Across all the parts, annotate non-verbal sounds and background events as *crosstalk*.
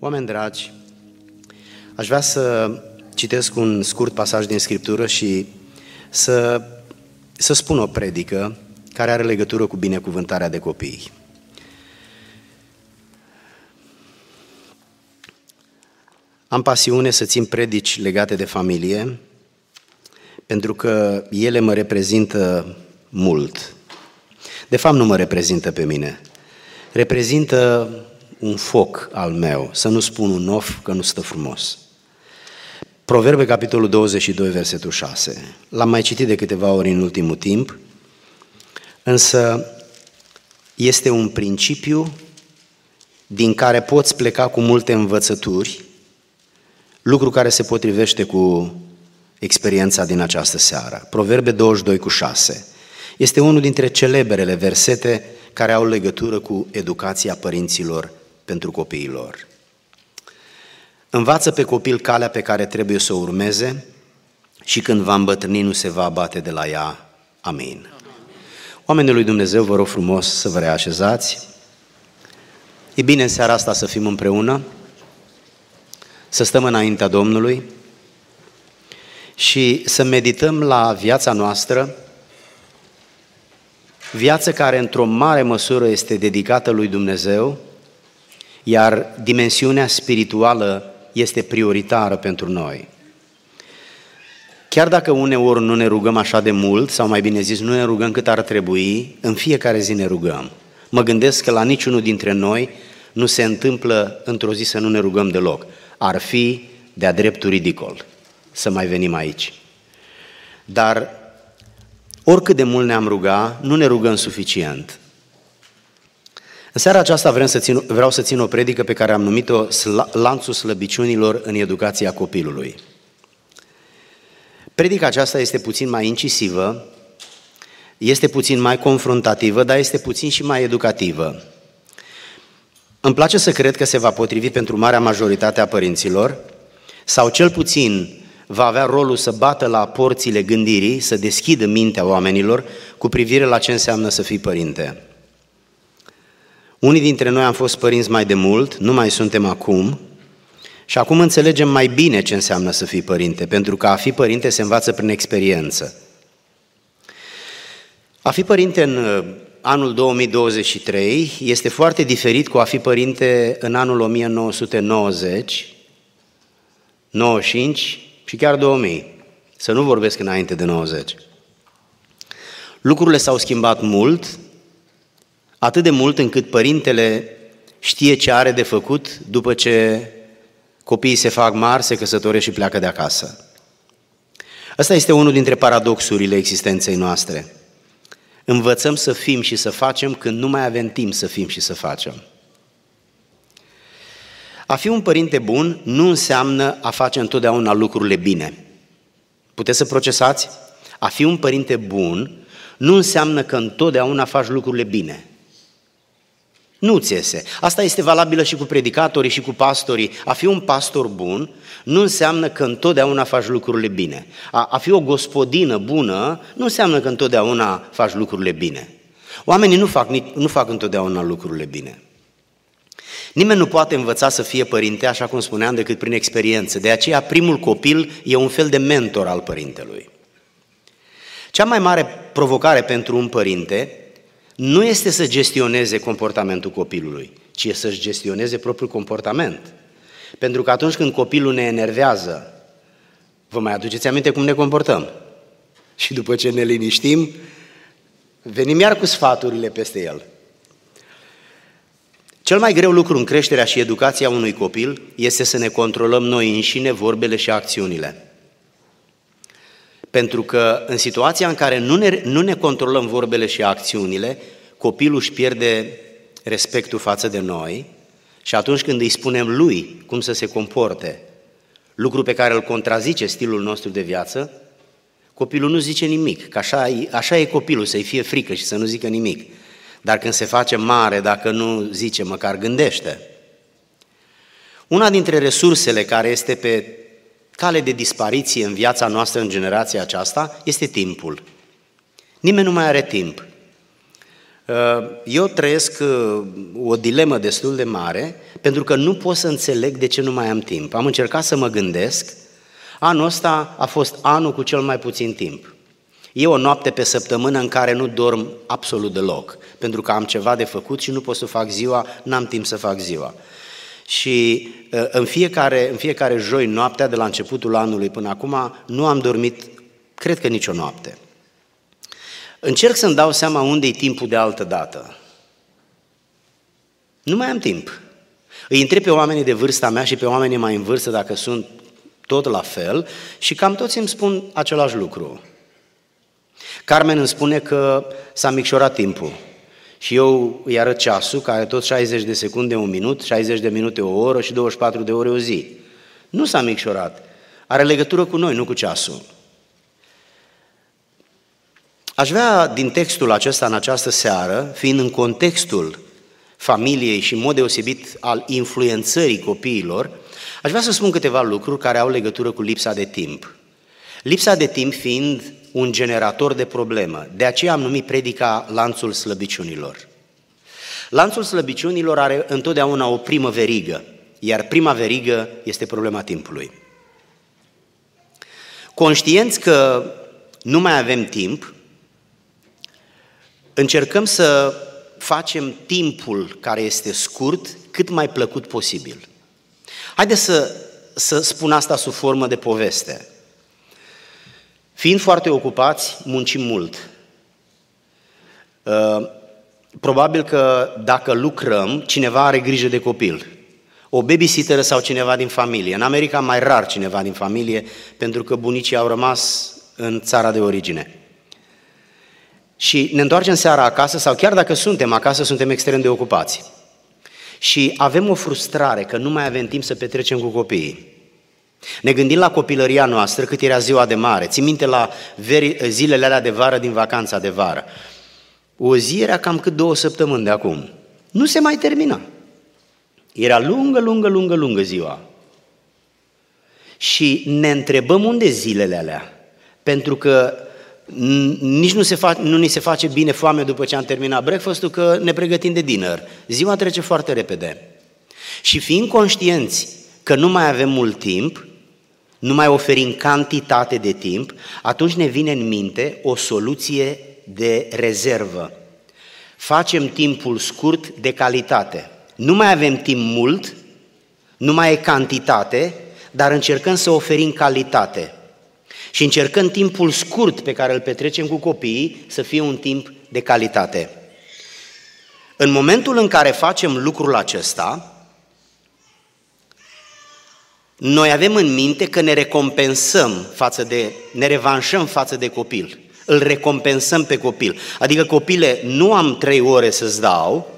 Oameni dragi, aș vrea să citesc un scurt pasaj din Scriptură și să, să spun o predică care are legătură cu binecuvântarea de copii. Am pasiune să țin predici legate de familie, pentru că ele mă reprezintă mult. De fapt, nu mă reprezintă pe mine. Reprezintă un foc al meu, să nu spun un of, că nu stă frumos. Proverbe, capitolul 22, versetul 6. L-am mai citit de câteva ori în ultimul timp, însă este un principiu din care poți pleca cu multe învățături, lucru care se potrivește cu experiența din această seară. Proverbe 22 cu 6. Este unul dintre celebrele versete care au legătură cu educația părinților pentru copiilor. Învață pe copil calea pe care trebuie să o urmeze și când va îmbătrâni nu se va abate de la ea. Amin. Oamenii lui Dumnezeu, vă rog frumos să vă reașezați. E bine în seara asta să fim împreună, să stăm înaintea Domnului și să medităm la viața noastră, viață care într-o mare măsură este dedicată lui Dumnezeu, iar dimensiunea spirituală este prioritară pentru noi. Chiar dacă uneori nu ne rugăm așa de mult, sau mai bine zis, nu ne rugăm cât ar trebui, în fiecare zi ne rugăm. Mă gândesc că la niciunul dintre noi nu se întâmplă într-o zi să nu ne rugăm deloc. Ar fi de-a dreptul ridicol să mai venim aici. Dar oricât de mult ne-am ruga, nu ne rugăm suficient. În seara aceasta vreau să, țin, vreau să țin o predică pe care am numit-o Lanțul slăbiciunilor în educația copilului. Predica aceasta este puțin mai incisivă, este puțin mai confruntativă, dar este puțin și mai educativă. Îmi place să cred că se va potrivi pentru marea majoritate a părinților, sau cel puțin va avea rolul să bată la porțile gândirii, să deschidă mintea oamenilor cu privire la ce înseamnă să fii părinte. Unii dintre noi am fost părinți mai de mult, nu mai suntem acum, și acum înțelegem mai bine ce înseamnă să fii părinte, pentru că a fi părinte se învață prin experiență. A fi părinte în uh, anul 2023 este foarte diferit cu a fi părinte în anul 1990, 95 și chiar 2000. Să nu vorbesc înainte de 90. Lucrurile s-au schimbat mult, atât de mult încât părintele știe ce are de făcut după ce copiii se fac mari, se căsătoresc și pleacă de acasă. Ăsta este unul dintre paradoxurile existenței noastre. Învățăm să fim și să facem când nu mai avem timp să fim și să facem. A fi un părinte bun nu înseamnă a face întotdeauna lucrurile bine. Puteți să procesați? A fi un părinte bun nu înseamnă că întotdeauna faci lucrurile bine. Nu ți iese. Asta este valabilă și cu predicatorii și cu pastorii. A fi un pastor bun nu înseamnă că întotdeauna faci lucrurile bine. A, a fi o gospodină bună nu înseamnă că întotdeauna faci lucrurile bine. Oamenii nu fac, nu fac întotdeauna lucrurile bine. Nimeni nu poate învăța să fie părinte, așa cum spuneam, decât prin experiență. De aceea, primul copil e un fel de mentor al părintelui. Cea mai mare provocare pentru un părinte nu este să gestioneze comportamentul copilului, ci e să-și gestioneze propriul comportament. Pentru că atunci când copilul ne enervează, vă mai aduceți aminte cum ne comportăm? Și după ce ne liniștim, venim iar cu sfaturile peste el. Cel mai greu lucru în creșterea și educația unui copil este să ne controlăm noi înșine vorbele și acțiunile. Pentru că în situația în care nu ne, nu ne controlăm vorbele și acțiunile, copilul își pierde respectul față de noi și atunci când îi spunem lui cum să se comporte, lucru pe care îl contrazice stilul nostru de viață, copilul nu zice nimic, că așa, așa e copilul, să-i fie frică și să nu zică nimic. Dar când se face mare, dacă nu zice, măcar gândește. Una dintre resursele care este pe cale de dispariție în viața noastră, în generația aceasta, este timpul. Nimeni nu mai are timp. Eu trăiesc uh, o dilemă destul de mare pentru că nu pot să înțeleg de ce nu mai am timp. Am încercat să mă gândesc. Anul ăsta a fost anul cu cel mai puțin timp. E o noapte pe săptămână în care nu dorm absolut deloc, pentru că am ceva de făcut și nu pot să fac ziua, n-am timp să fac ziua. Și uh, în fiecare, în fiecare joi noaptea, de la începutul anului până acum, nu am dormit, cred că nicio noapte. Încerc să-mi dau seama unde e timpul de altă dată. Nu mai am timp. Îi întreb pe oamenii de vârsta mea și pe oamenii mai în vârstă dacă sunt tot la fel și cam toți îmi spun același lucru. Carmen îmi spune că s-a micșorat timpul. Și eu îi arăt ceasul, care tot 60 de secunde un minut, 60 de minute o oră și 24 de ore o zi. Nu s-a micșorat. Are legătură cu noi, nu cu ceasul. Aș vrea din textul acesta în această seară, fiind în contextul familiei și în mod deosebit al influențării copiilor, aș vrea să spun câteva lucruri care au legătură cu lipsa de timp. Lipsa de timp fiind un generator de problemă. De aceea am numit predica lanțul slăbiciunilor. Lanțul slăbiciunilor are întotdeauna o primă verigă, iar prima verigă este problema timpului. Conștienți că nu mai avem timp, încercăm să facem timpul care este scurt cât mai plăcut posibil. Haideți să, să spun asta sub formă de poveste. Fiind foarte ocupați, muncim mult. Uh, probabil că dacă lucrăm, cineva are grijă de copil. O babysitter sau cineva din familie. În America mai rar cineva din familie, pentru că bunicii au rămas în țara de origine. Și ne întoarcem seara acasă, sau chiar dacă suntem acasă, suntem extrem de ocupați. Și avem o frustrare că nu mai avem timp să petrecem cu copiii. Ne gândim la copilăria noastră, cât era ziua de mare. Țin minte la veri, zilele alea de vară din vacanța de vară. O zi era cam cât două săptămâni de acum. Nu se mai termina. Era lungă, lungă, lungă, lungă ziua. Și ne întrebăm unde zilele alea. Pentru că nici nu, se fa- nu ni se face bine foame după ce am terminat breakfast că ne pregătim de dinner. Ziua trece foarte repede. Și fiind conștienți că nu mai avem mult timp, nu mai oferim cantitate de timp, atunci ne vine în minte o soluție de rezervă. Facem timpul scurt de calitate. Nu mai avem timp mult, nu mai e cantitate, dar încercăm să oferim calitate. Și încercăm timpul scurt pe care îl petrecem cu copiii să fie un timp de calitate. În momentul în care facem lucrul acesta, noi avem în minte că ne recompensăm față de, ne revanșăm față de copil. Îl recompensăm pe copil. Adică, copile, nu am trei ore să-ți dau,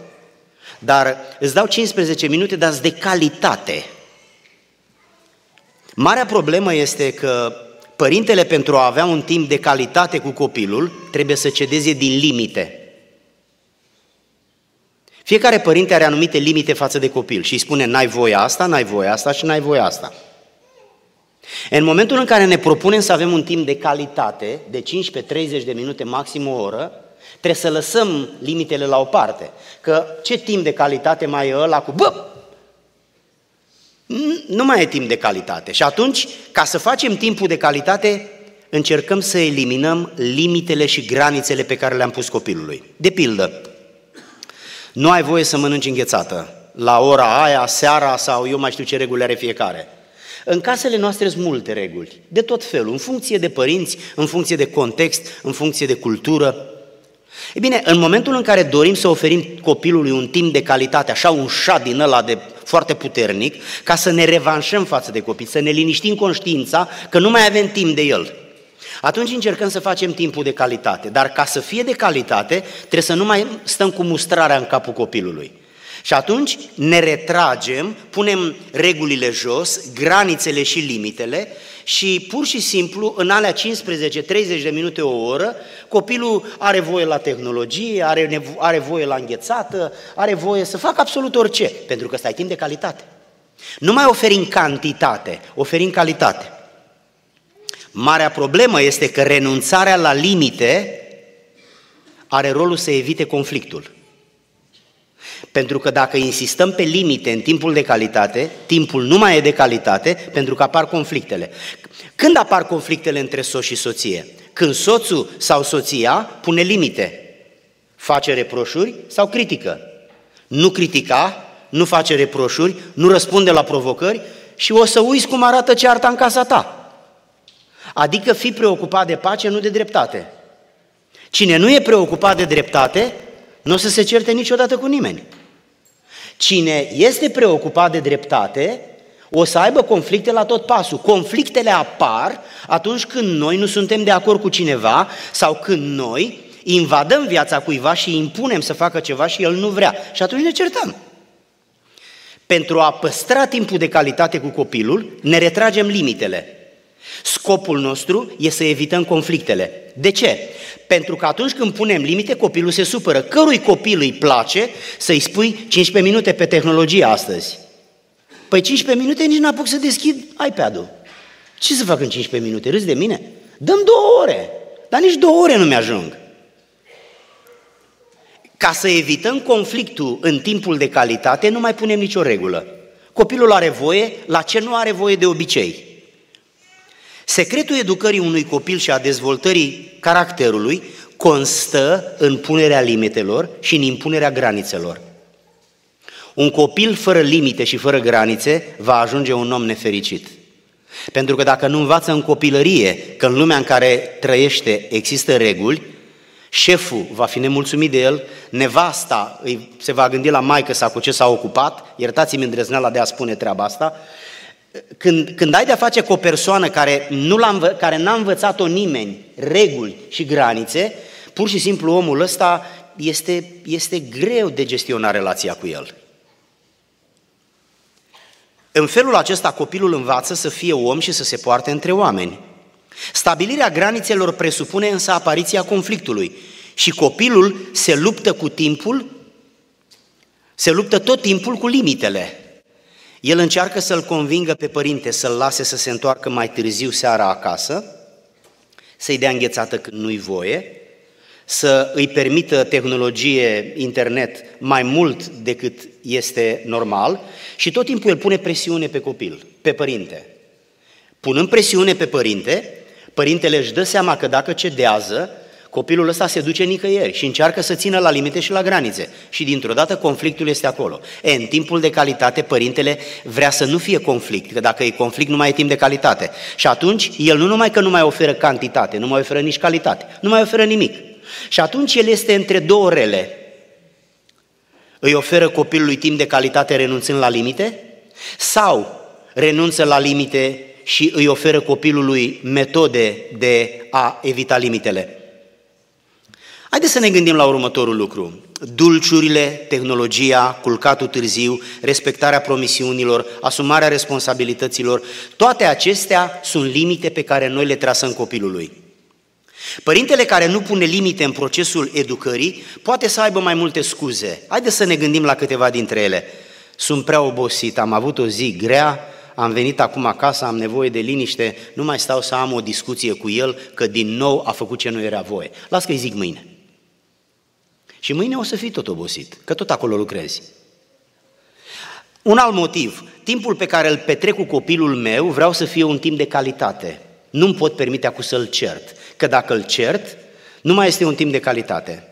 dar îți dau 15 minute, dar de calitate. Marea problemă este că părintele, pentru a avea un timp de calitate cu copilul, trebuie să cedeze din limite. Fiecare părinte are anumite limite față de copil și îi spune n-ai voie asta, n-ai voie asta și n-ai voie asta. În momentul în care ne propunem să avem un timp de calitate, de 15-30 de minute, maxim o oră, trebuie să lăsăm limitele la o parte. Că ce timp de calitate mai e ăla cu bă, nu mai e timp de calitate. Și atunci, ca să facem timpul de calitate, încercăm să eliminăm limitele și granițele pe care le-am pus copilului. De pildă, nu ai voie să mănânci înghețată la ora aia, seara sau eu mai știu ce reguli are fiecare. În casele noastre sunt multe reguli, de tot felul, în funcție de părinți, în funcție de context, în funcție de cultură. E bine, în momentul în care dorim să oferim copilului un timp de calitate, așa un șat din ăla de foarte puternic, ca să ne revanșăm față de copii, să ne liniștim conștiința că nu mai avem timp de el. Atunci încercăm să facem timpul de calitate, dar ca să fie de calitate, trebuie să nu mai stăm cu mustrarea în capul copilului. Și atunci ne retragem, punem regulile jos, granițele și limitele și pur și simplu în alea 15-30 de minute o oră, copilul are voie la tehnologie, are, nevo- are voie la înghețată, are voie să facă absolut orice, pentru că stai timp de calitate. Nu mai oferim cantitate, oferim calitate. Marea problemă este că renunțarea la limite are rolul să evite conflictul. Pentru că dacă insistăm pe limite în timpul de calitate, timpul nu mai e de calitate pentru că apar conflictele. Când apar conflictele între soț și soție? Când soțul sau soția pune limite, face reproșuri sau critică. Nu critica, nu face reproșuri, nu răspunde la provocări și o să uiți cum arată cearta în casa ta. Adică fi preocupat de pace, nu de dreptate. Cine nu e preocupat de dreptate, nu o să se certe niciodată cu nimeni. Cine este preocupat de dreptate, o să aibă conflicte la tot pasul. Conflictele apar atunci când noi nu suntem de acord cu cineva sau când noi invadăm viața cuiva și impunem să facă ceva și el nu vrea. Și atunci ne certăm. Pentru a păstra timpul de calitate cu copilul, ne retragem limitele. Scopul nostru e să evităm conflictele. De ce? Pentru că atunci când punem limite, copilul se supără. Cărui copil îi place să-i spui 15 minute pe tehnologie astăzi? Păi 15 minute nici n-apuc să deschid iPad-ul. Ce să fac în 15 minute? Râzi de mine? Dăm două ore. Dar nici două ore nu mi-ajung. Ca să evităm conflictul în timpul de calitate, nu mai punem nicio regulă. Copilul are voie la ce nu are voie de obicei. Secretul educării unui copil și a dezvoltării caracterului constă în punerea limitelor și în impunerea granițelor. Un copil fără limite și fără granițe va ajunge un om nefericit. Pentru că dacă nu învață în copilărie că în lumea în care trăiește există reguli, șeful va fi nemulțumit de el, nevasta se va gândi la maică sau cu ce s-a ocupat, iertați-mi îndrăzneala de a spune treaba asta, când, când ai de-a face cu o persoană care, nu l-a care n-a învățat-o nimeni, reguli și granițe, pur și simplu omul ăsta este, este greu de gestionat relația cu el. În felul acesta copilul învață să fie om și să se poarte între oameni. Stabilirea granițelor presupune însă apariția conflictului și copilul se luptă cu timpul, se luptă tot timpul cu limitele. El încearcă să-l convingă pe părinte să-l lase să se întoarcă mai târziu seara acasă, să-i dea înghețată când nu-i voie, să îi permită tehnologie, internet, mai mult decât este normal și tot timpul el pune presiune pe copil, pe părinte. Punând presiune pe părinte, părintele își dă seama că dacă cedează, copilul ăsta se duce nicăieri și încearcă să țină la limite și la granițe. Și dintr-o dată conflictul este acolo. E, în timpul de calitate, părintele vrea să nu fie conflict, că dacă e conflict nu mai e timp de calitate. Și atunci, el nu numai că nu mai oferă cantitate, nu mai oferă nici calitate, nu mai oferă nimic. Și atunci el este între două rele. Îi oferă copilului timp de calitate renunțând la limite? Sau renunță la limite și îi oferă copilului metode de a evita limitele? Haideți să ne gândim la următorul lucru. Dulciurile, tehnologia, culcatul târziu, respectarea promisiunilor, asumarea responsabilităților, toate acestea sunt limite pe care noi le trasăm copilului. Părintele care nu pune limite în procesul educării poate să aibă mai multe scuze. Haideți să ne gândim la câteva dintre ele. Sunt prea obosit, am avut o zi grea, am venit acum acasă, am nevoie de liniște, nu mai stau să am o discuție cu el, că din nou a făcut ce nu era voie. Las că-i zic mâine. Și mâine o să fii tot obosit, că tot acolo lucrezi. Un alt motiv, timpul pe care îl petrec cu copilul meu vreau să fie un timp de calitate. Nu-mi pot permite acum să-l cert, că dacă îl cert, nu mai este un timp de calitate.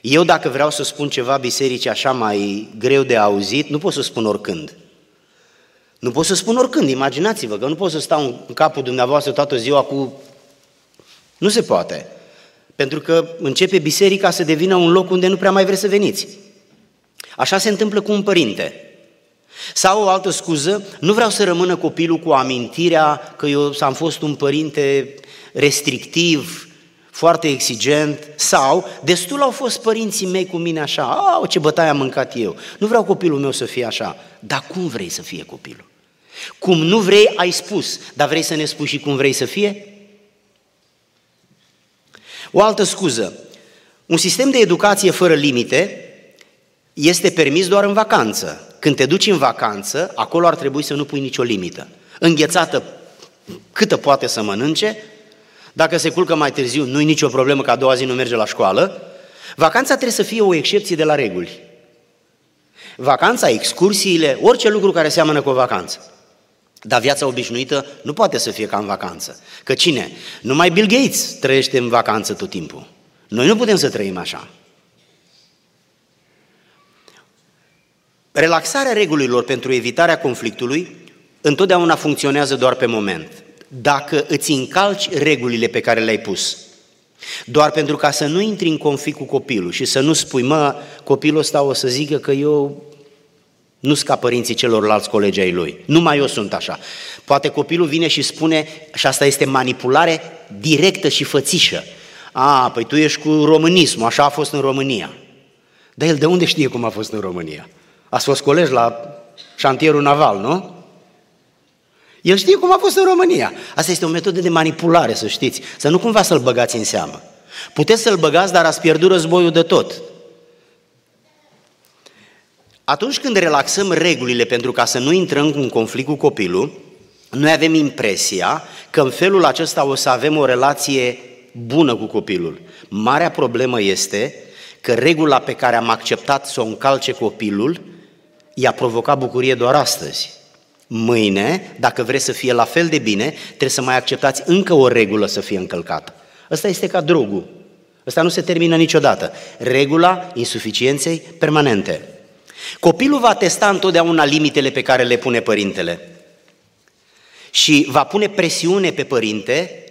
Eu dacă vreau să spun ceva bisericii așa mai greu de auzit, nu pot să spun oricând. Nu pot să spun oricând, imaginați-vă că nu pot să stau în capul dumneavoastră toată ziua cu... Nu se poate. Pentru că începe biserica să devină un loc unde nu prea mai vreți să veniți. Așa se întâmplă cu un părinte. Sau o altă scuză, nu vreau să rămână copilul cu amintirea că eu am fost un părinte restrictiv, foarte exigent, sau destul au fost părinții mei cu mine așa, au ce bătaie am mâncat eu. Nu vreau copilul meu să fie așa. Dar cum vrei să fie copilul? Cum nu vrei, ai spus, dar vrei să ne spui și cum vrei să fie? O altă scuză. Un sistem de educație fără limite este permis doar în vacanță. Când te duci în vacanță, acolo ar trebui să nu pui nicio limită. Înghețată câtă poate să mănânce, Dacă se culcă mai târziu, nu-i nicio problemă că a doua zi nu merge la școală. Vacanța trebuie să fie o excepție de la reguli. Vacanța, excursiile, orice lucru care seamănă cu o vacanță. Dar viața obișnuită nu poate să fie ca în vacanță. Că cine? Numai Bill Gates trăiește în vacanță tot timpul. Noi nu putem să trăim așa. Relaxarea regulilor pentru evitarea conflictului întotdeauna funcționează doar pe moment. Dacă îți încalci regulile pe care le-ai pus, doar pentru ca să nu intri în conflict cu copilul și să nu spui, mă, copilul ăsta o să zică că eu nu ca părinții celorlalți colegi ai lui. Numai eu sunt așa. Poate copilul vine și spune, și asta este manipulare directă și fățișă. A, păi tu ești cu românismul, așa a fost în România. Dar el de unde știe cum a fost în România? Ați fost colegi la șantierul naval, nu? El știe cum a fost în România. Asta este o metodă de manipulare, să știți. Să nu cumva să-l băgați în seamă. Puteți să-l băgați, dar ați pierdut războiul de tot. Atunci când relaxăm regulile pentru ca să nu intrăm în conflict cu copilul, noi avem impresia că în felul acesta o să avem o relație bună cu copilul. Marea problemă este că regula pe care am acceptat să o încalce copilul i-a provocat bucurie doar astăzi. Mâine, dacă vreți să fie la fel de bine, trebuie să mai acceptați încă o regulă să fie încălcată. Ăsta este ca drogul. Ăsta nu se termină niciodată. Regula insuficienței permanente. Copilul va testa întotdeauna limitele pe care le pune părintele. Și va pune presiune pe părinte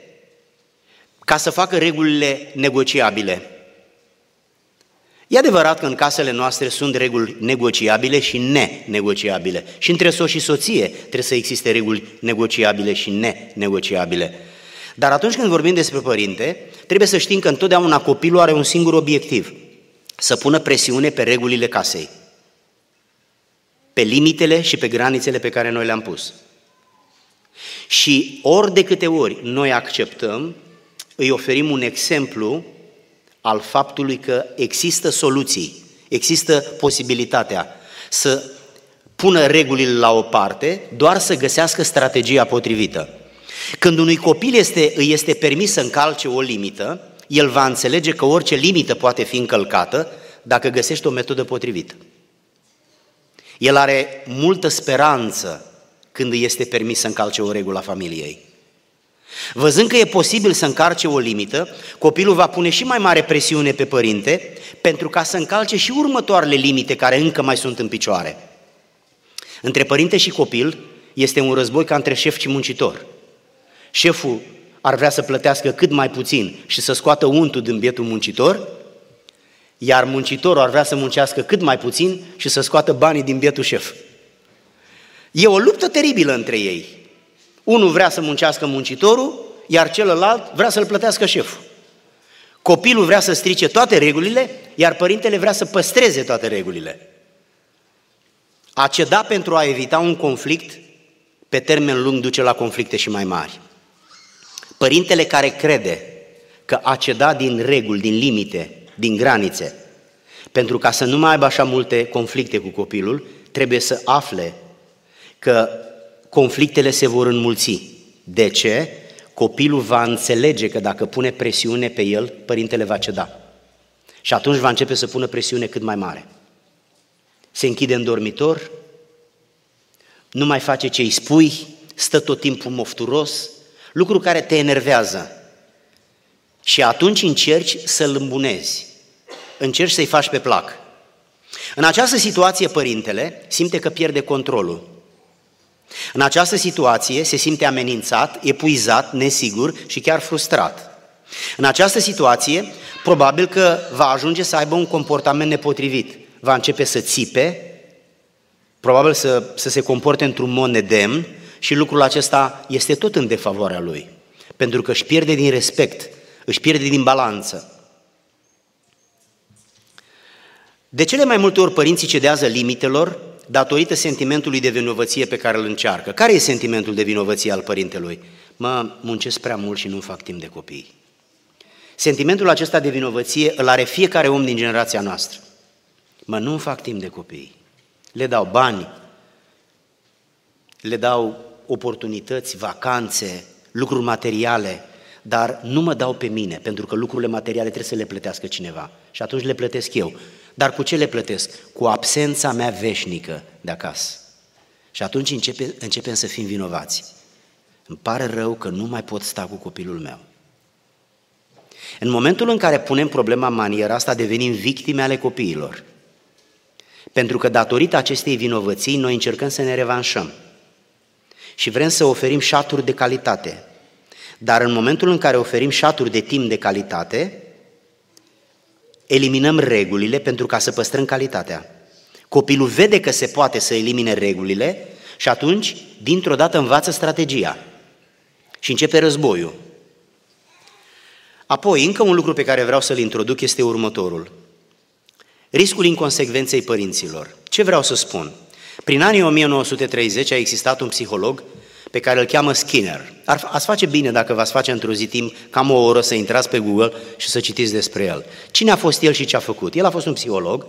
ca să facă regulile negociabile. E adevărat că în casele noastre sunt reguli negociabile și nenegociabile. Și între soț și soție trebuie să existe reguli negociabile și nenegociabile. Dar atunci când vorbim despre părinte, trebuie să știm că întotdeauna copilul are un singur obiectiv, să pună presiune pe regulile casei, pe limitele și pe granițele pe care noi le-am pus. Și ori de câte ori noi acceptăm, îi oferim un exemplu al faptului că există soluții, există posibilitatea să pună regulile la o parte, doar să găsească strategia potrivită. Când unui copil este, îi este permis să încalce o limită, el va înțelege că orice limită poate fi încălcată dacă găsește o metodă potrivită. El are multă speranță când îi este permis să încalce o regulă a familiei. Văzând că e posibil să încarce o limită, copilul va pune și mai mare presiune pe părinte pentru ca să încalce și următoarele limite care încă mai sunt în picioare. Între părinte și copil este un război ca între șef și muncitor. Șeful ar vrea să plătească cât mai puțin și să scoată untul din bietul muncitor, iar muncitorul ar vrea să muncească cât mai puțin și să scoată banii din bietul șef. E o luptă teribilă între ei. Unul vrea să muncească muncitorul, iar celălalt vrea să-l plătească șeful. Copilul vrea să strice toate regulile, iar părintele vrea să păstreze toate regulile. A ceda pentru a evita un conflict, pe termen lung duce la conflicte și mai mari. Părintele care crede că a ceda din reguli, din limite, din granițe, pentru ca să nu mai aibă așa multe conflicte cu copilul, trebuie să afle că conflictele se vor înmulți. De ce? Copilul va înțelege că dacă pune presiune pe el, părintele va ceda. Și atunci va începe să pună presiune cât mai mare. Se închide în dormitor, nu mai face ce îi spui, stă tot timpul mofturos, lucru care te enervează. Și atunci încerci să-l îmbunezi, încerci să-i faci pe plac. În această situație, părintele simte că pierde controlul. În această situație se simte amenințat, epuizat, nesigur și chiar frustrat. În această situație, probabil că va ajunge să aibă un comportament nepotrivit. Va începe să țipe, probabil să, să se comporte într-un mod nedemn și lucrul acesta este tot în defavoarea lui. Pentru că își pierde din respect, își pierde din balanță. De cele mai multe ori părinții cedează limitelor datorită sentimentului de vinovăție pe care îl încearcă. Care e sentimentul de vinovăție al părintelui? Mă, muncesc prea mult și nu fac timp de copii. Sentimentul acesta de vinovăție îl are fiecare om din generația noastră. Mă, nu fac timp de copii. Le dau bani, le dau oportunități, vacanțe, lucruri materiale, dar nu mă dau pe mine, pentru că lucrurile materiale trebuie să le plătească cineva. Și atunci le plătesc eu. Dar cu ce le plătesc? Cu absența mea veșnică de acasă. Și atunci începe, începem să fim vinovați. Îmi pare rău că nu mai pot sta cu copilul meu. În momentul în care punem problema în maniera asta, devenim victime ale copiilor. Pentru că datorită acestei vinovății, noi încercăm să ne revanșăm. Și vrem să oferim șaturi de calitate. Dar în momentul în care oferim șaturi de timp de calitate, eliminăm regulile pentru ca să păstrăm calitatea. Copilul vede că se poate să elimine regulile și atunci, dintr-o dată, învață strategia. Și începe războiul. Apoi, încă un lucru pe care vreau să-l introduc este următorul. Riscul inconsecvenței părinților. Ce vreau să spun? Prin anii 1930 a existat un psiholog pe care îl cheamă Skinner. Ar, ați face bine dacă v-ați face într-o zi timp cam o oră să intrați pe Google și să citiți despre el. Cine a fost el și ce a făcut? El a fost un psiholog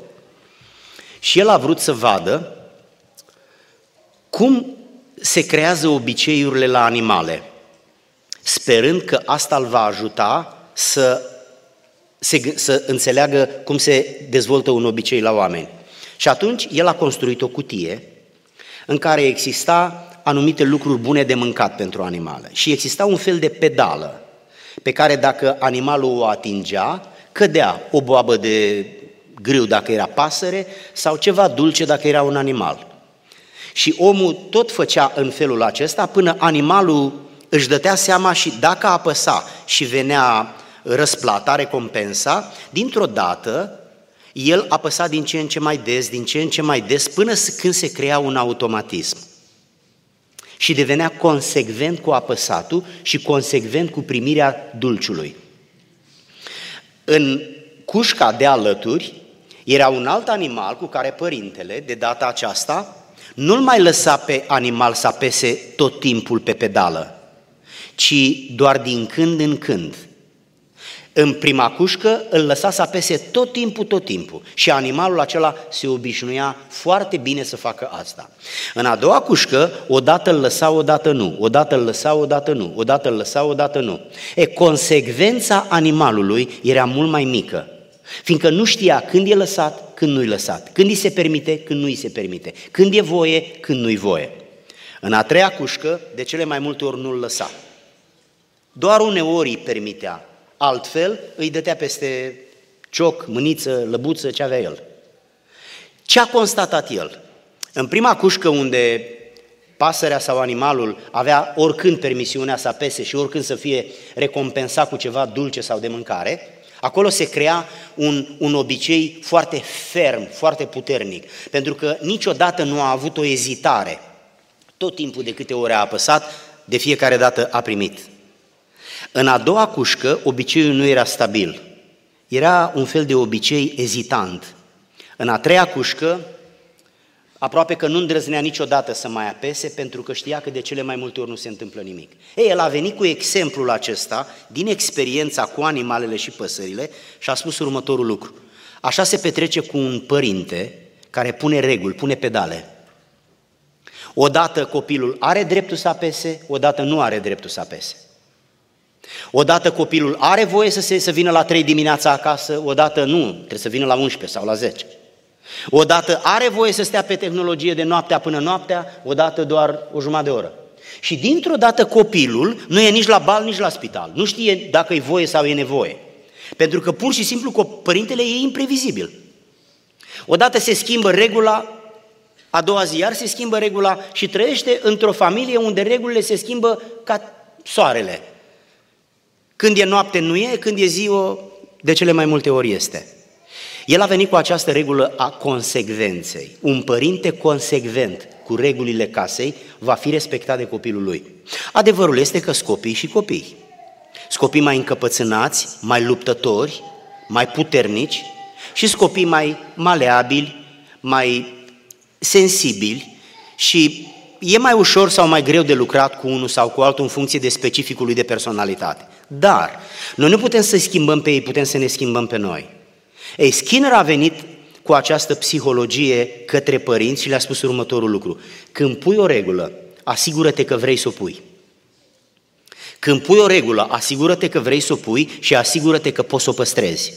și el a vrut să vadă cum se creează obiceiurile la animale, sperând că asta îl va ajuta să, se, să înțeleagă cum se dezvoltă un obicei la oameni. Și atunci el a construit o cutie în care exista anumite lucruri bune de mâncat pentru animale. Și exista un fel de pedală pe care dacă animalul o atingea, cădea o boabă de grâu dacă era pasăre sau ceva dulce dacă era un animal. Și omul tot făcea în felul acesta până animalul își dătea seama și dacă apăsa și venea răsplata, recompensa, dintr-o dată el apăsa din ce în ce mai des, din ce în ce mai des, până când se crea un automatism. Și devenea consecvent cu apăsatul și consecvent cu primirea dulciului. În cușca de alături era un alt animal cu care părintele, de data aceasta, nu-l mai lăsa pe animal să apese tot timpul pe pedală, ci doar din când în când – în prima cușcă îl lăsa să apese tot timpul, tot timpul și animalul acela se obișnuia foarte bine să facă asta. În a doua cușcă, odată îl lăsa, odată nu, odată îl lăsa, odată nu, odată îl lăsa, odată nu. E, consecvența animalului era mult mai mică, fiindcă nu știa când e lăsat, când nu-i lăsat, când îi se permite, când nu îi se permite, când e voie, când nu-i voie. În a treia cușcă, de cele mai multe ori nu-l lăsa. Doar uneori îi permitea, Altfel îi dătea peste cioc, mâniță, lăbuță, ce avea el. Ce a constatat el? În prima cușcă unde pasărea sau animalul avea oricând permisiunea să apese și oricând să fie recompensat cu ceva dulce sau de mâncare, acolo se crea un, un obicei foarte ferm, foarte puternic, pentru că niciodată nu a avut o ezitare. Tot timpul de câte ori a apăsat, de fiecare dată a primit. În a doua cușcă, obiceiul nu era stabil. Era un fel de obicei ezitant. În a treia cușcă, aproape că nu îndrăznea niciodată să mai apese, pentru că știa că de cele mai multe ori nu se întâmplă nimic. Ei, el a venit cu exemplul acesta, din experiența cu animalele și păsările, și a spus următorul lucru. Așa se petrece cu un părinte care pune reguli, pune pedale. Odată copilul are dreptul să apese, odată nu are dreptul să apese. Odată copilul are voie să, se, să vină la 3 dimineața acasă, odată nu, trebuie să vină la 11 sau la 10. Odată are voie să stea pe tehnologie de noaptea până noaptea, odată doar o jumătate de oră. Și dintr-o dată copilul nu e nici la bal, nici la spital. Nu știe dacă e voie sau e nevoie. Pentru că pur și simplu părintele e imprevizibil. Odată se schimbă regula, a doua zi iar se schimbă regula și trăiește într-o familie unde regulile se schimbă ca soarele. Când e noapte nu e, când e ziua de cele mai multe ori este. El a venit cu această regulă a consecvenței. Un părinte consecvent cu regulile casei va fi respectat de copilul lui. Adevărul este că scopii și copii. Scopii mai încăpățânați, mai luptători, mai puternici și scopii mai maleabili, mai sensibili și e mai ușor sau mai greu de lucrat cu unul sau cu altul în funcție de specificul lui de personalitate. Dar noi nu putem să schimbăm pe ei, putem să ne schimbăm pe noi. Ei, Skinner a venit cu această psihologie către părinți și le-a spus următorul lucru. Când pui o regulă, asigură-te că vrei să o pui. Când pui o regulă, asigură-te că vrei să o pui și asigură-te că poți să o păstrezi.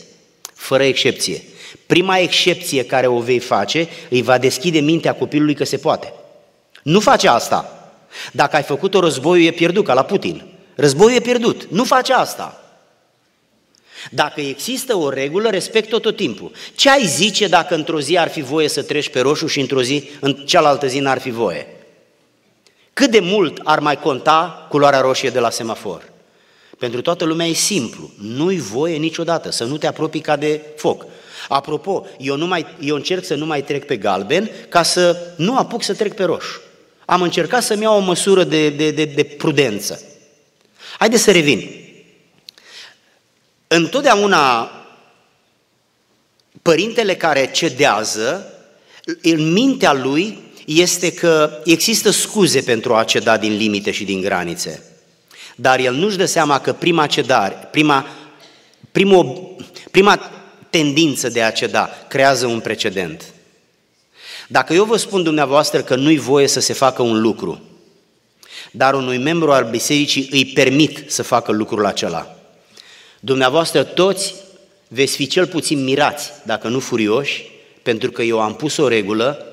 Fără excepție. Prima excepție care o vei face îi va deschide mintea copilului că se poate. Nu face asta. Dacă ai făcut-o, războiul e pierdut, ca la Putin. Războiul e pierdut. Nu face asta. Dacă există o regulă, respect-o tot timpul. Ce ai zice dacă într-o zi ar fi voie să treci pe roșu și într-o zi, în cealaltă zi n-ar fi voie? Cât de mult ar mai conta culoarea roșie de la semafor? Pentru toată lumea e simplu. Nu-i voie niciodată să nu te apropii ca de foc. Apropo, eu, nu mai, eu încerc să nu mai trec pe galben ca să nu apuc să trec pe roșu. Am încercat să-mi iau o măsură de, de, de, de prudență. Haideți să revin. Întotdeauna părintele care cedează, în mintea lui este că există scuze pentru a ceda din limite și din granițe. Dar el nu-și dă seama că prima cedare, prima, prima, prima tendință de a ceda creează un precedent. Dacă eu vă spun dumneavoastră că nu-i voie să se facă un lucru, dar unui membru al bisericii îi permit să facă lucrul acela, dumneavoastră toți veți fi cel puțin mirați, dacă nu furioși, pentru că eu am pus o regulă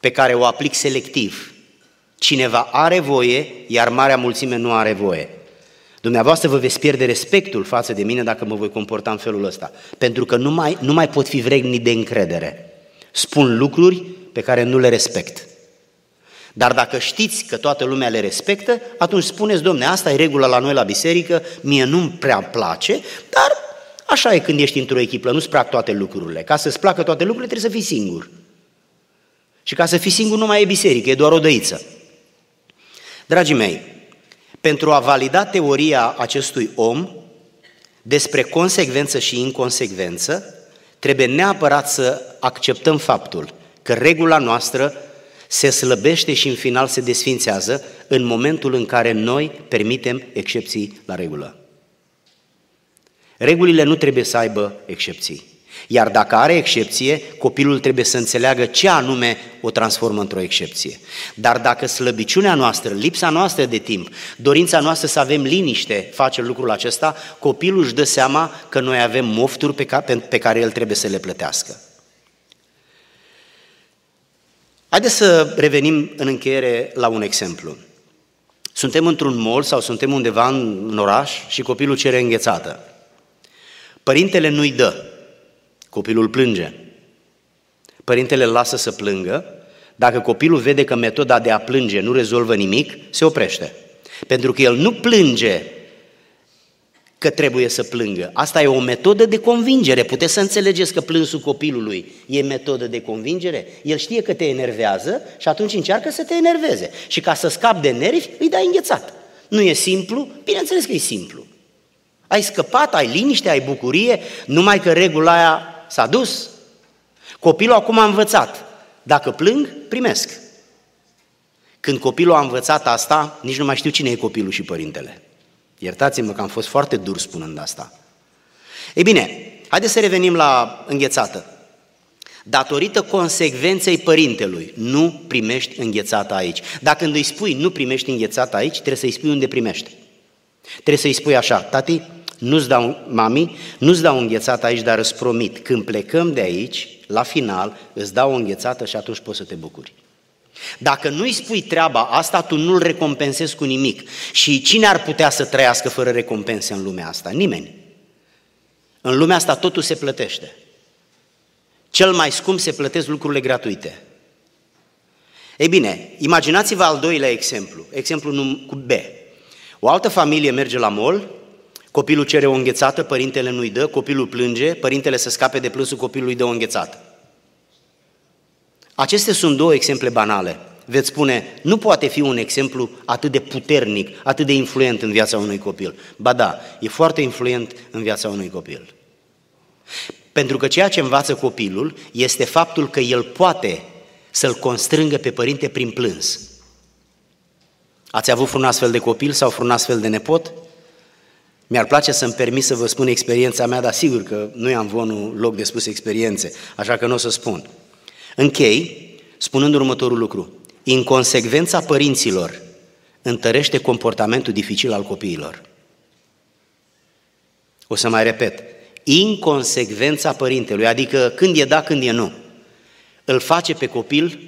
pe care o aplic selectiv. Cineva are voie, iar marea mulțime nu are voie. Dumneavoastră vă veți pierde respectul față de mine dacă mă voi comporta în felul ăsta, pentru că nu mai, nu mai pot fi vregni de încredere. Spun lucruri pe care nu le respect. Dar dacă știți că toată lumea le respectă, atunci spuneți, domne, asta e regula la noi la biserică, mie nu-mi prea place, dar așa e când ești într-o echipă, nu-ți plac toate lucrurile. Ca să-ți placă toate lucrurile, trebuie să fii singur. Și ca să fii singur nu mai e biserică, e doar o dăiță. Dragii mei, pentru a valida teoria acestui om despre consecvență și inconsecvență, trebuie neapărat să acceptăm faptul că regula noastră se slăbește și în final se desfințează în momentul în care noi permitem excepții la regulă. Regulile nu trebuie să aibă excepții. Iar dacă are excepție, copilul trebuie să înțeleagă ce anume o transformă într-o excepție. Dar dacă slăbiciunea noastră, lipsa noastră de timp, dorința noastră să avem liniște face lucrul acesta, copilul își dă seama că noi avem mofturi pe care el trebuie să le plătească. Haideți să revenim în încheiere la un exemplu. Suntem într-un mall sau suntem undeva în oraș și copilul cere înghețată. Părintele nu-i dă, Copilul plânge. Părintele îl lasă să plângă. Dacă copilul vede că metoda de a plânge nu rezolvă nimic, se oprește. Pentru că el nu plânge că trebuie să plângă. Asta e o metodă de convingere. Puteți să înțelegeți că plânsul copilului e metodă de convingere? El știe că te enervează și atunci încearcă să te enerveze. Și ca să scapi de nervi, îi dai înghețat. Nu e simplu? Bineînțeles că e simplu. Ai scăpat, ai liniște, ai bucurie, numai că regula aia s-a dus. Copilul acum a învățat. Dacă plâng, primesc. Când copilul a învățat asta, nici nu mai știu cine e copilul și părintele. Iertați-mă că am fost foarte dur spunând asta. Ei bine, haideți să revenim la înghețată. Datorită consecvenței părintelui, nu primești înghețată aici. Dacă îi spui nu primești înghețată aici, trebuie să-i spui unde primești. Trebuie să-i spui așa, tati, nu-ți dau, mami, nu-ți dau înghețată aici, dar îți promit, când plecăm de aici, la final, îți dau o înghețată și atunci poți să te bucuri. Dacă nu-i spui treaba asta, tu nu-l recompensezi cu nimic. Și cine ar putea să trăiască fără recompense în lumea asta? Nimeni. În lumea asta totul se plătește. Cel mai scump se plătesc lucrurile gratuite. Ei bine, imaginați-vă al doilea exemplu, exemplu cu B. O altă familie merge la mall, Copilul cere o înghețată, părintele nu-i dă, copilul plânge, părintele să scape de plânsul copilului de o înghețată. Acestea sunt două exemple banale. Veți spune, nu poate fi un exemplu atât de puternic, atât de influent în viața unui copil. Ba da, e foarte influent în viața unui copil. Pentru că ceea ce învață copilul este faptul că el poate să-l constrângă pe părinte prin plâns. Ați avut vreun astfel de copil sau vreun astfel de nepot? Mi-ar place să-mi permit să vă spun experiența mea, dar sigur că nu i-am vonul loc de spus experiențe, așa că nu o să spun. Închei spunând următorul lucru. Inconsecvența părinților întărește comportamentul dificil al copiilor. O să mai repet, inconsecvența părintelui, adică când e da, când e nu, îl face pe copil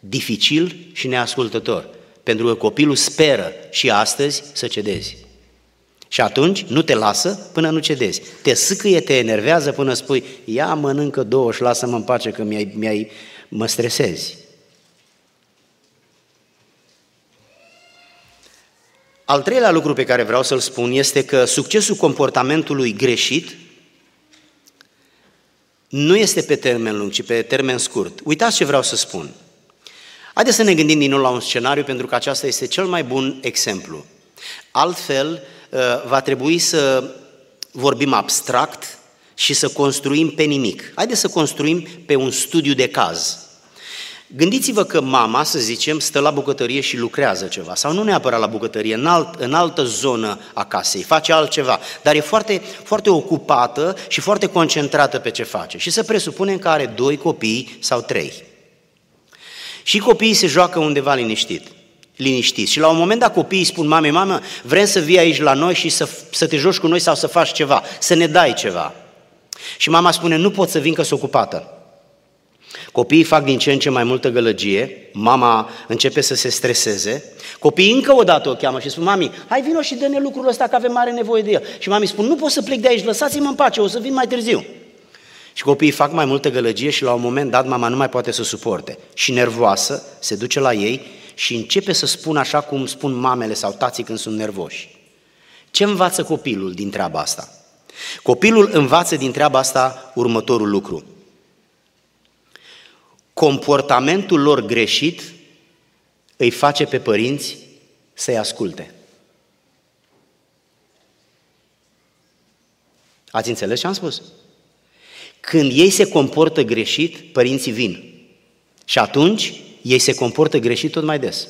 dificil și neascultător, pentru că copilul speră și astăzi să cedezi. Și atunci nu te lasă până nu cedezi. Te sâcâie, te enervează până spui, ia mănâncă două și lasă-mă în pace că mi-ai, mi-ai, mă stresezi. Al treilea lucru pe care vreau să-l spun este că succesul comportamentului greșit nu este pe termen lung, ci pe termen scurt. Uitați ce vreau să spun. Haideți să ne gândim din nou la un scenariu, pentru că aceasta este cel mai bun exemplu. Altfel, uh, va trebui să vorbim abstract și să construim pe nimic. Haideți să construim pe un studiu de caz. Gândiți-vă că mama, să zicem, stă la bucătărie și lucrează ceva, sau nu neapărat la bucătărie, în, alt, în altă zonă a casei, face altceva, dar e foarte, foarte ocupată și foarte concentrată pe ce face. Și să presupunem că are doi copii sau trei. Și copiii se joacă undeva liniștit, liniștiți. Și la un moment dat copiii spun, mame, mamă, vrem să vii aici la noi și să, să te joci cu noi sau să faci ceva, să ne dai ceva. Și mama spune, nu pot să vin că sunt ocupată. Copiii fac din ce în ce mai multă gălăgie, mama începe să se streseze, copiii încă o dată o cheamă și spun, mami, hai vino și dă-ne lucrul ăsta că avem mare nevoie de el. Și mami spun, nu pot să plec de aici, lăsați-mă în pace, o să vin mai târziu. Și copiii fac mai multă gălăgie și la un moment dat mama nu mai poate să suporte. Și nervoasă se duce la ei și începe să spună așa cum spun mamele sau tații când sunt nervoși. Ce învață copilul din treaba asta? Copilul învață din treaba asta următorul lucru. Comportamentul lor greșit îi face pe părinți să-i asculte. Ați înțeles ce am spus? Când ei se comportă greșit, părinții vin. Și atunci ei se comportă greșit tot mai des.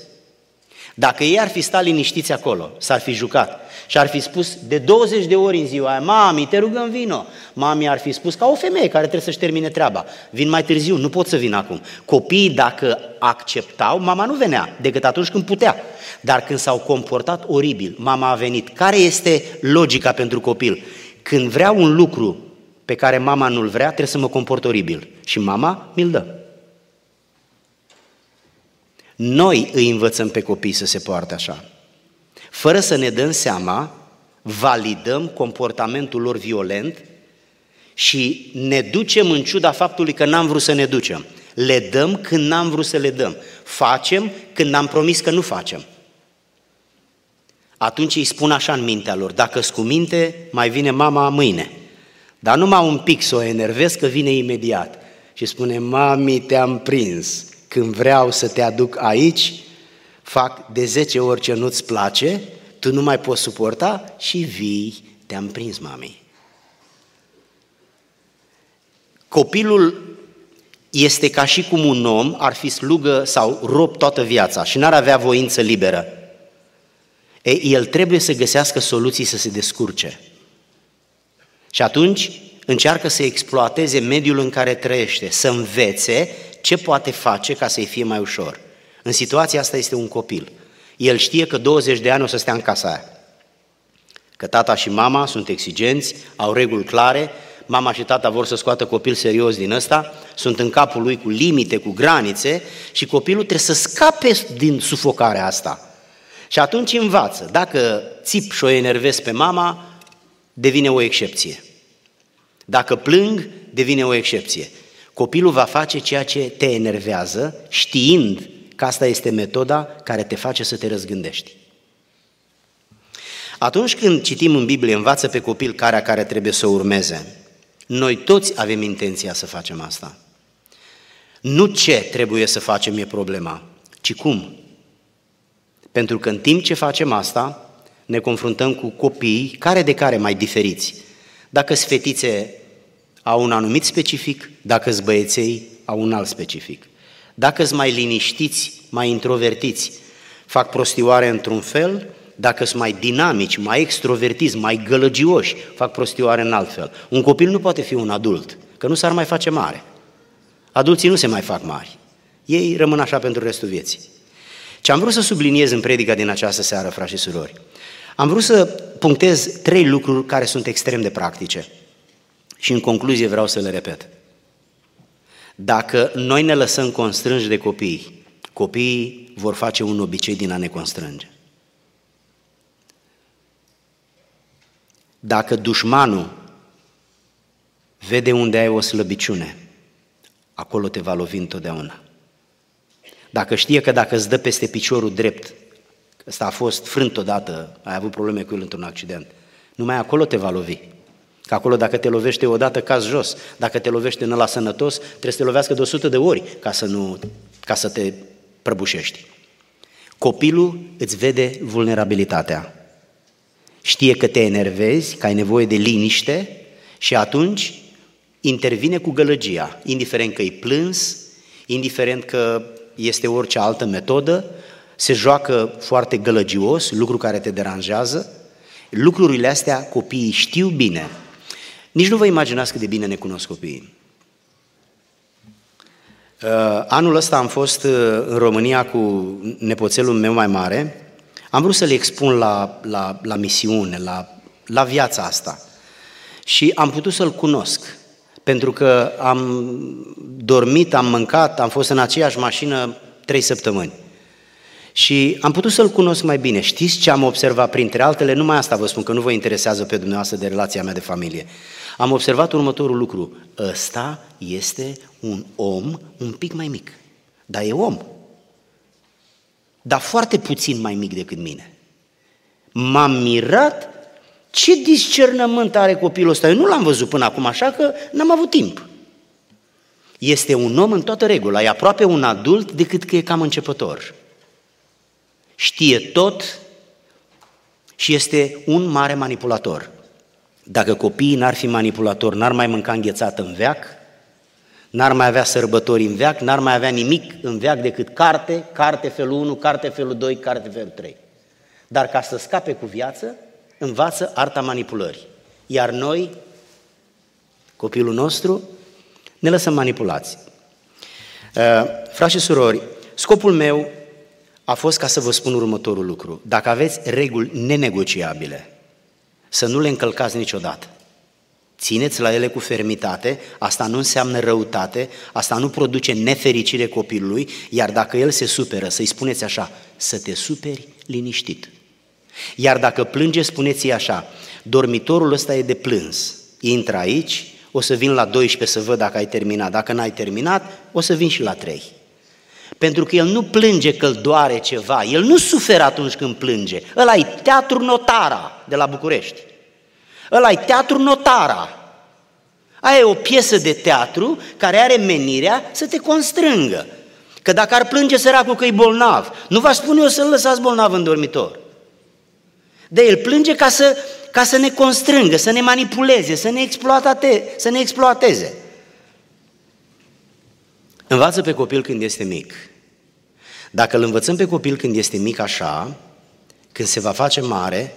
Dacă ei ar fi stat liniștiți acolo, s-ar fi jucat și ar fi spus de 20 de ori în ziua aia, mami, te rugăm vino. Mami ar fi spus ca o femeie care trebuie să-și termine treaba. Vin mai târziu, nu pot să vin acum. Copiii, dacă acceptau, mama nu venea, decât atunci când putea. Dar când s-au comportat oribil, mama a venit. Care este logica pentru copil? Când vrea un lucru pe care mama nu-l vrea, trebuie să mă comport oribil. Și mama mi-l dă. Noi îi învățăm pe copii să se poarte așa. Fără să ne dăm seama, validăm comportamentul lor violent și ne ducem în ciuda faptului că n-am vrut să ne ducem. Le dăm când n-am vrut să le dăm. Facem când n-am promis că nu facem. Atunci îi spun așa în mintea lor, dacă cu minte, mai vine mama mâine. Dar numai un pic să o enervez că vine imediat și spune, mami, te-am prins. Când vreau să te aduc aici, fac de 10 ori ce nu-ți place, tu nu mai poți suporta și vii, te-am prins, mami. Copilul este ca și cum un om ar fi slugă sau rob toată viața și n-ar avea voință liberă. Ei, el trebuie să găsească soluții să se descurce. Și atunci încearcă să exploateze mediul în care trăiește, să învețe ce poate face ca să-i fie mai ușor. În situația asta este un copil. El știe că 20 de ani o să stea în casa aia. Că tata și mama sunt exigenți, au reguli clare, mama și tata vor să scoată copil serios din ăsta, sunt în capul lui cu limite, cu granițe și copilul trebuie să scape din sufocarea asta. Și atunci învață. Dacă țip și o enervez pe mama, devine o excepție. Dacă plâng, devine o excepție. Copilul va face ceea ce te enervează, știind că asta este metoda care te face să te răzgândești. Atunci când citim în Biblie, învață pe copil care care trebuie să urmeze. Noi toți avem intenția să facem asta. Nu ce trebuie să facem e problema, ci cum. Pentru că în timp ce facem asta, ne confruntăm cu copii care de care mai diferiți. Dacă sunt fetițe au un anumit specific, dacă sunt băieței au un alt specific. Dacă sunt mai liniștiți, mai introvertiți, fac prostioare într-un fel, dacă sunt mai dinamici, mai extrovertiți, mai gălăgioși, fac prostioare în alt fel. Un copil nu poate fi un adult, că nu s-ar mai face mare. Adulții nu se mai fac mari. Ei rămân așa pentru restul vieții. Ce am vrut să subliniez în predica din această seară, frați și surori, am vrut să punctez trei lucruri care sunt extrem de practice. Și în concluzie vreau să le repet. Dacă noi ne lăsăm constrângi de copii, copiii vor face un obicei din a ne constrânge. Dacă dușmanul vede unde ai o slăbiciune, acolo te va lovi întotdeauna. Dacă știe că dacă îți dă peste piciorul drept, ăsta a fost frânt odată, ai avut probleme cu el într-un accident, numai acolo te va lovi. Că acolo dacă te lovește odată, caz jos. Dacă te lovește în ăla sănătos, trebuie să te lovească de 100 de ori ca să, nu, ca să te prăbușești. Copilul îți vede vulnerabilitatea. Știe că te enervezi, că ai nevoie de liniște și atunci intervine cu gălăgia, indiferent că e plâns, indiferent că este orice altă metodă, se joacă foarte gălăgios, lucru care te deranjează. Lucrurile astea copiii știu bine. Nici nu vă imaginați cât de bine ne cunosc copiii. Uh, anul ăsta am fost uh, în România cu nepoțelul meu mai mare. Am vrut să le expun la, la, la misiune, la, la viața asta. Și am putut să-l cunosc. Pentru că am dormit, am mâncat, am fost în aceeași mașină trei săptămâni. Și am putut să-l cunosc mai bine. Știți ce am observat printre altele? Numai asta vă spun, că nu vă interesează pe dumneavoastră de relația mea de familie. Am observat următorul lucru. Ăsta este un om un pic mai mic. Dar e om. Dar foarte puțin mai mic decât mine. M-am mirat ce discernământ are copilul ăsta. Eu nu l-am văzut până acum, așa că n-am avut timp. Este un om în toată regula, e aproape un adult decât că e cam începător. Știe tot și este un mare manipulator. Dacă copiii n-ar fi manipulatori, n-ar mai mânca înghețată în veac, n-ar mai avea sărbători în veac, n-ar mai avea nimic în veac decât carte, carte felul 1, carte felul 2, carte felul 3. Dar ca să scape cu viață, învață arta manipulării. Iar noi, copilul nostru, ne lăsăm manipulați. Uh, frați și surori, scopul meu a fost ca să vă spun următorul lucru. Dacă aveți reguli nenegociabile, să nu le încălcați niciodată. Țineți la ele cu fermitate, asta nu înseamnă răutate, asta nu produce nefericire copilului, iar dacă el se superă, să-i spuneți așa, să te superi liniștit. Iar dacă plânge, spuneți-i așa, dormitorul ăsta e de plâns, intră aici, o să vin la 12 să văd dacă ai terminat, dacă n-ai terminat, o să vin și la 3. Pentru că el nu plânge că îl doare ceva, el nu suferă atunci când plânge. Ăla e teatru notara de la București. Ăla e teatru notara. Aia e o piesă de teatru care are menirea să te constrângă. Că dacă ar plânge săracul că e bolnav, nu va spune eu să-l lăsați bolnav în dormitor. De el plânge ca să, ca să ne constrângă, să ne manipuleze, să ne, exploatate, să ne exploateze. Învață pe copil când este mic. Dacă îl învățăm pe copil când este mic așa, când se va face mare,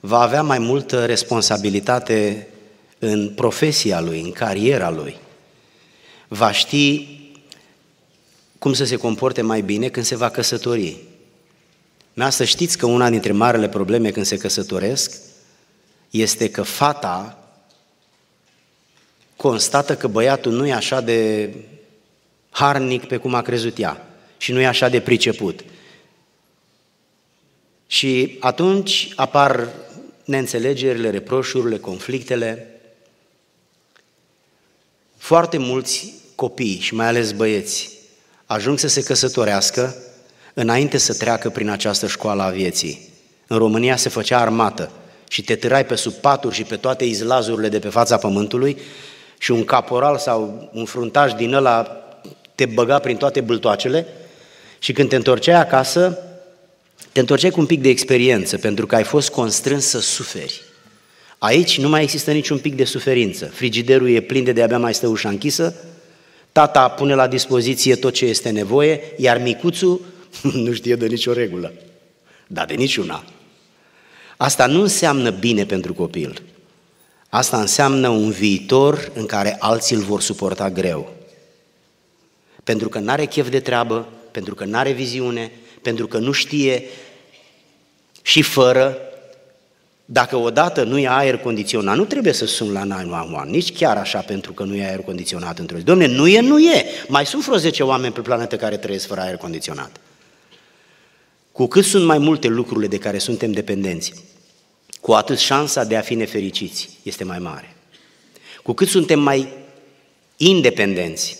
va avea mai multă responsabilitate în profesia lui, în cariera lui. Va ști cum să se comporte mai bine când se va căsători. Mea să știți că una dintre marele probleme când se căsătoresc este că fata constată că băiatul nu e așa de harnic pe cum a crezut ea și nu e așa de priceput. Și atunci apar neînțelegerile, reproșurile, conflictele. Foarte mulți copii și mai ales băieți ajung să se căsătorească înainte să treacă prin această școală a vieții. În România se făcea armată și te târai pe sub paturi și pe toate izlazurile de pe fața pământului și un caporal sau un fruntaș din ăla te băga prin toate bâltoacele și când te întorceai acasă, te întorceai cu un pic de experiență, pentru că ai fost constrâns să suferi. Aici nu mai există niciun pic de suferință. Frigiderul e plin de de-abia mai stă ușa închisă, tata pune la dispoziție tot ce este nevoie, iar micuțul *laughs* nu știe de nicio regulă, dar de niciuna. Asta nu înseamnă bine pentru copil. Asta înseamnă un viitor în care alții îl vor suporta greu. Pentru că nu are chef de treabă, pentru că nu are viziune, pentru că nu știe și fără dacă odată nu e aer condiționat, nu trebuie să sun la 911, nici chiar așa pentru că nu e aer condiționat într-o zi. Domne, nu e, nu e. Mai sunt vreo 10 oameni pe planetă care trăiesc fără aer condiționat. Cu cât sunt mai multe lucrurile de care suntem dependenți, cu atât șansa de a fi nefericiți este mai mare. Cu cât suntem mai independenți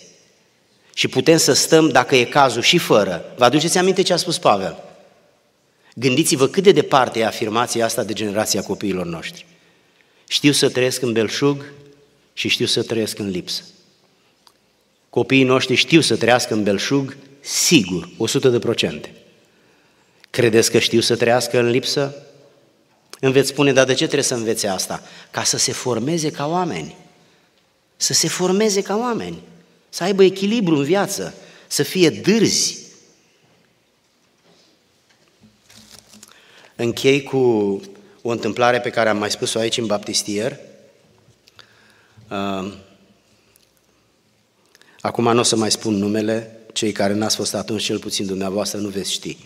și putem să stăm, dacă e cazul, și fără. Vă aduceți aminte ce a spus Pavel? Gândiți-vă cât de departe e afirmația asta de generația copiilor noștri. Știu să trăiesc în belșug și știu să trăiesc în lipsă. Copiii noștri știu să trăiască în belșug, sigur, 100 de procente. Credeți că știu să trăiască în lipsă? Îmi veți spune, dar de ce trebuie să învețe asta? Ca să se formeze ca oameni. Să se formeze ca oameni. Să aibă echilibru în viață. Să fie dârzi. Închei cu o întâmplare pe care am mai spus-o aici în baptistier. Uh, acum nu o să mai spun numele, cei care n-ați fost atunci, cel puțin dumneavoastră, nu veți ști.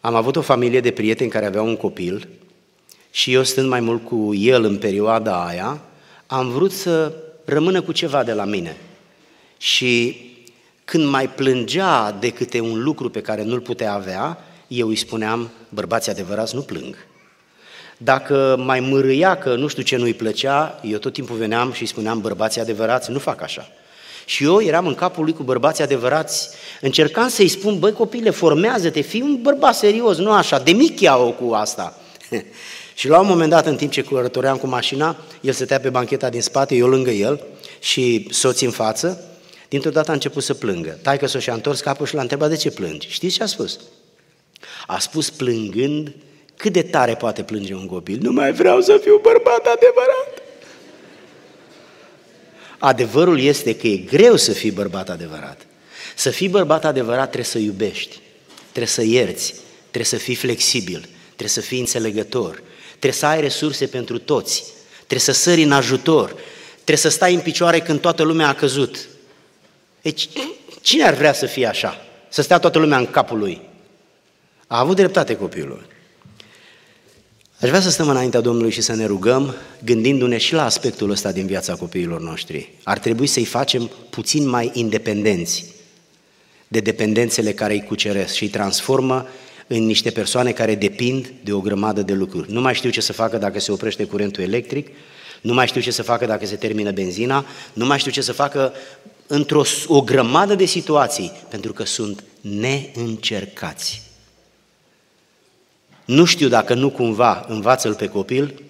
Am avut o familie de prieteni care aveau un copil și eu stând mai mult cu el în perioada aia, am vrut să rămână cu ceva de la mine. Și când mai plângea de câte un lucru pe care nu-l putea avea, eu îi spuneam, bărbații adevărați nu plâng. Dacă mai mărâia că nu știu ce nu-i plăcea, eu tot timpul veneam și îi spuneam, bărbații adevărați nu fac așa. Și eu eram în capul lui cu bărbații adevărați, încercam să-i spun, băi copile, formează-te, fii un bărbat serios, nu așa, de mic iau cu asta. *laughs* și la un moment dat, în timp ce călătoream cu mașina, el stătea pe bancheta din spate, eu lângă el și soții în față, dintr-o dată a început să plângă. Taică s-o și-a întors capul și l-a întrebat de ce plângi. Știți ce a spus? A spus plângând cât de tare poate plânge un copil. Nu mai vreau să fiu bărbat adevărat. Adevărul este că e greu să fii bărbat adevărat. Să fii bărbat adevărat trebuie să iubești, trebuie să ierți, trebuie să fii flexibil, trebuie să fii înțelegător, trebuie să ai resurse pentru toți, trebuie să sări în ajutor, trebuie să stai în picioare când toată lumea a căzut. Deci, cine ar vrea să fie așa? Să stea toată lumea în capul lui? A avut dreptate copilul. Aș vrea să stăm înaintea Domnului și să ne rugăm, gândindu-ne și la aspectul ăsta din viața copiilor noștri. Ar trebui să-i facem puțin mai independenți de dependențele care îi cuceresc și îi transformă în niște persoane care depind de o grămadă de lucruri. Nu mai știu ce să facă dacă se oprește curentul electric, nu mai știu ce să facă dacă se termină benzina, nu mai știu ce să facă într-o o grămadă de situații, pentru că sunt neîncercați. Nu știu dacă nu cumva învață-l pe copil,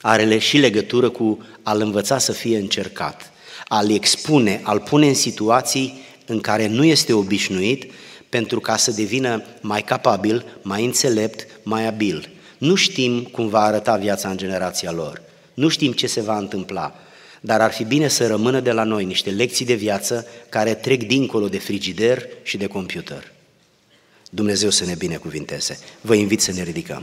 are și legătură cu a-l învăța să fie încercat, a-l expune, a-l pune în situații în care nu este obișnuit pentru ca să devină mai capabil, mai înțelept, mai abil. Nu știm cum va arăta viața în generația lor, nu știm ce se va întâmpla, dar ar fi bine să rămână de la noi niște lecții de viață care trec dincolo de frigider și de computer. Dumnezeu să ne binecuvinteze. Vă invit să ne ridicăm.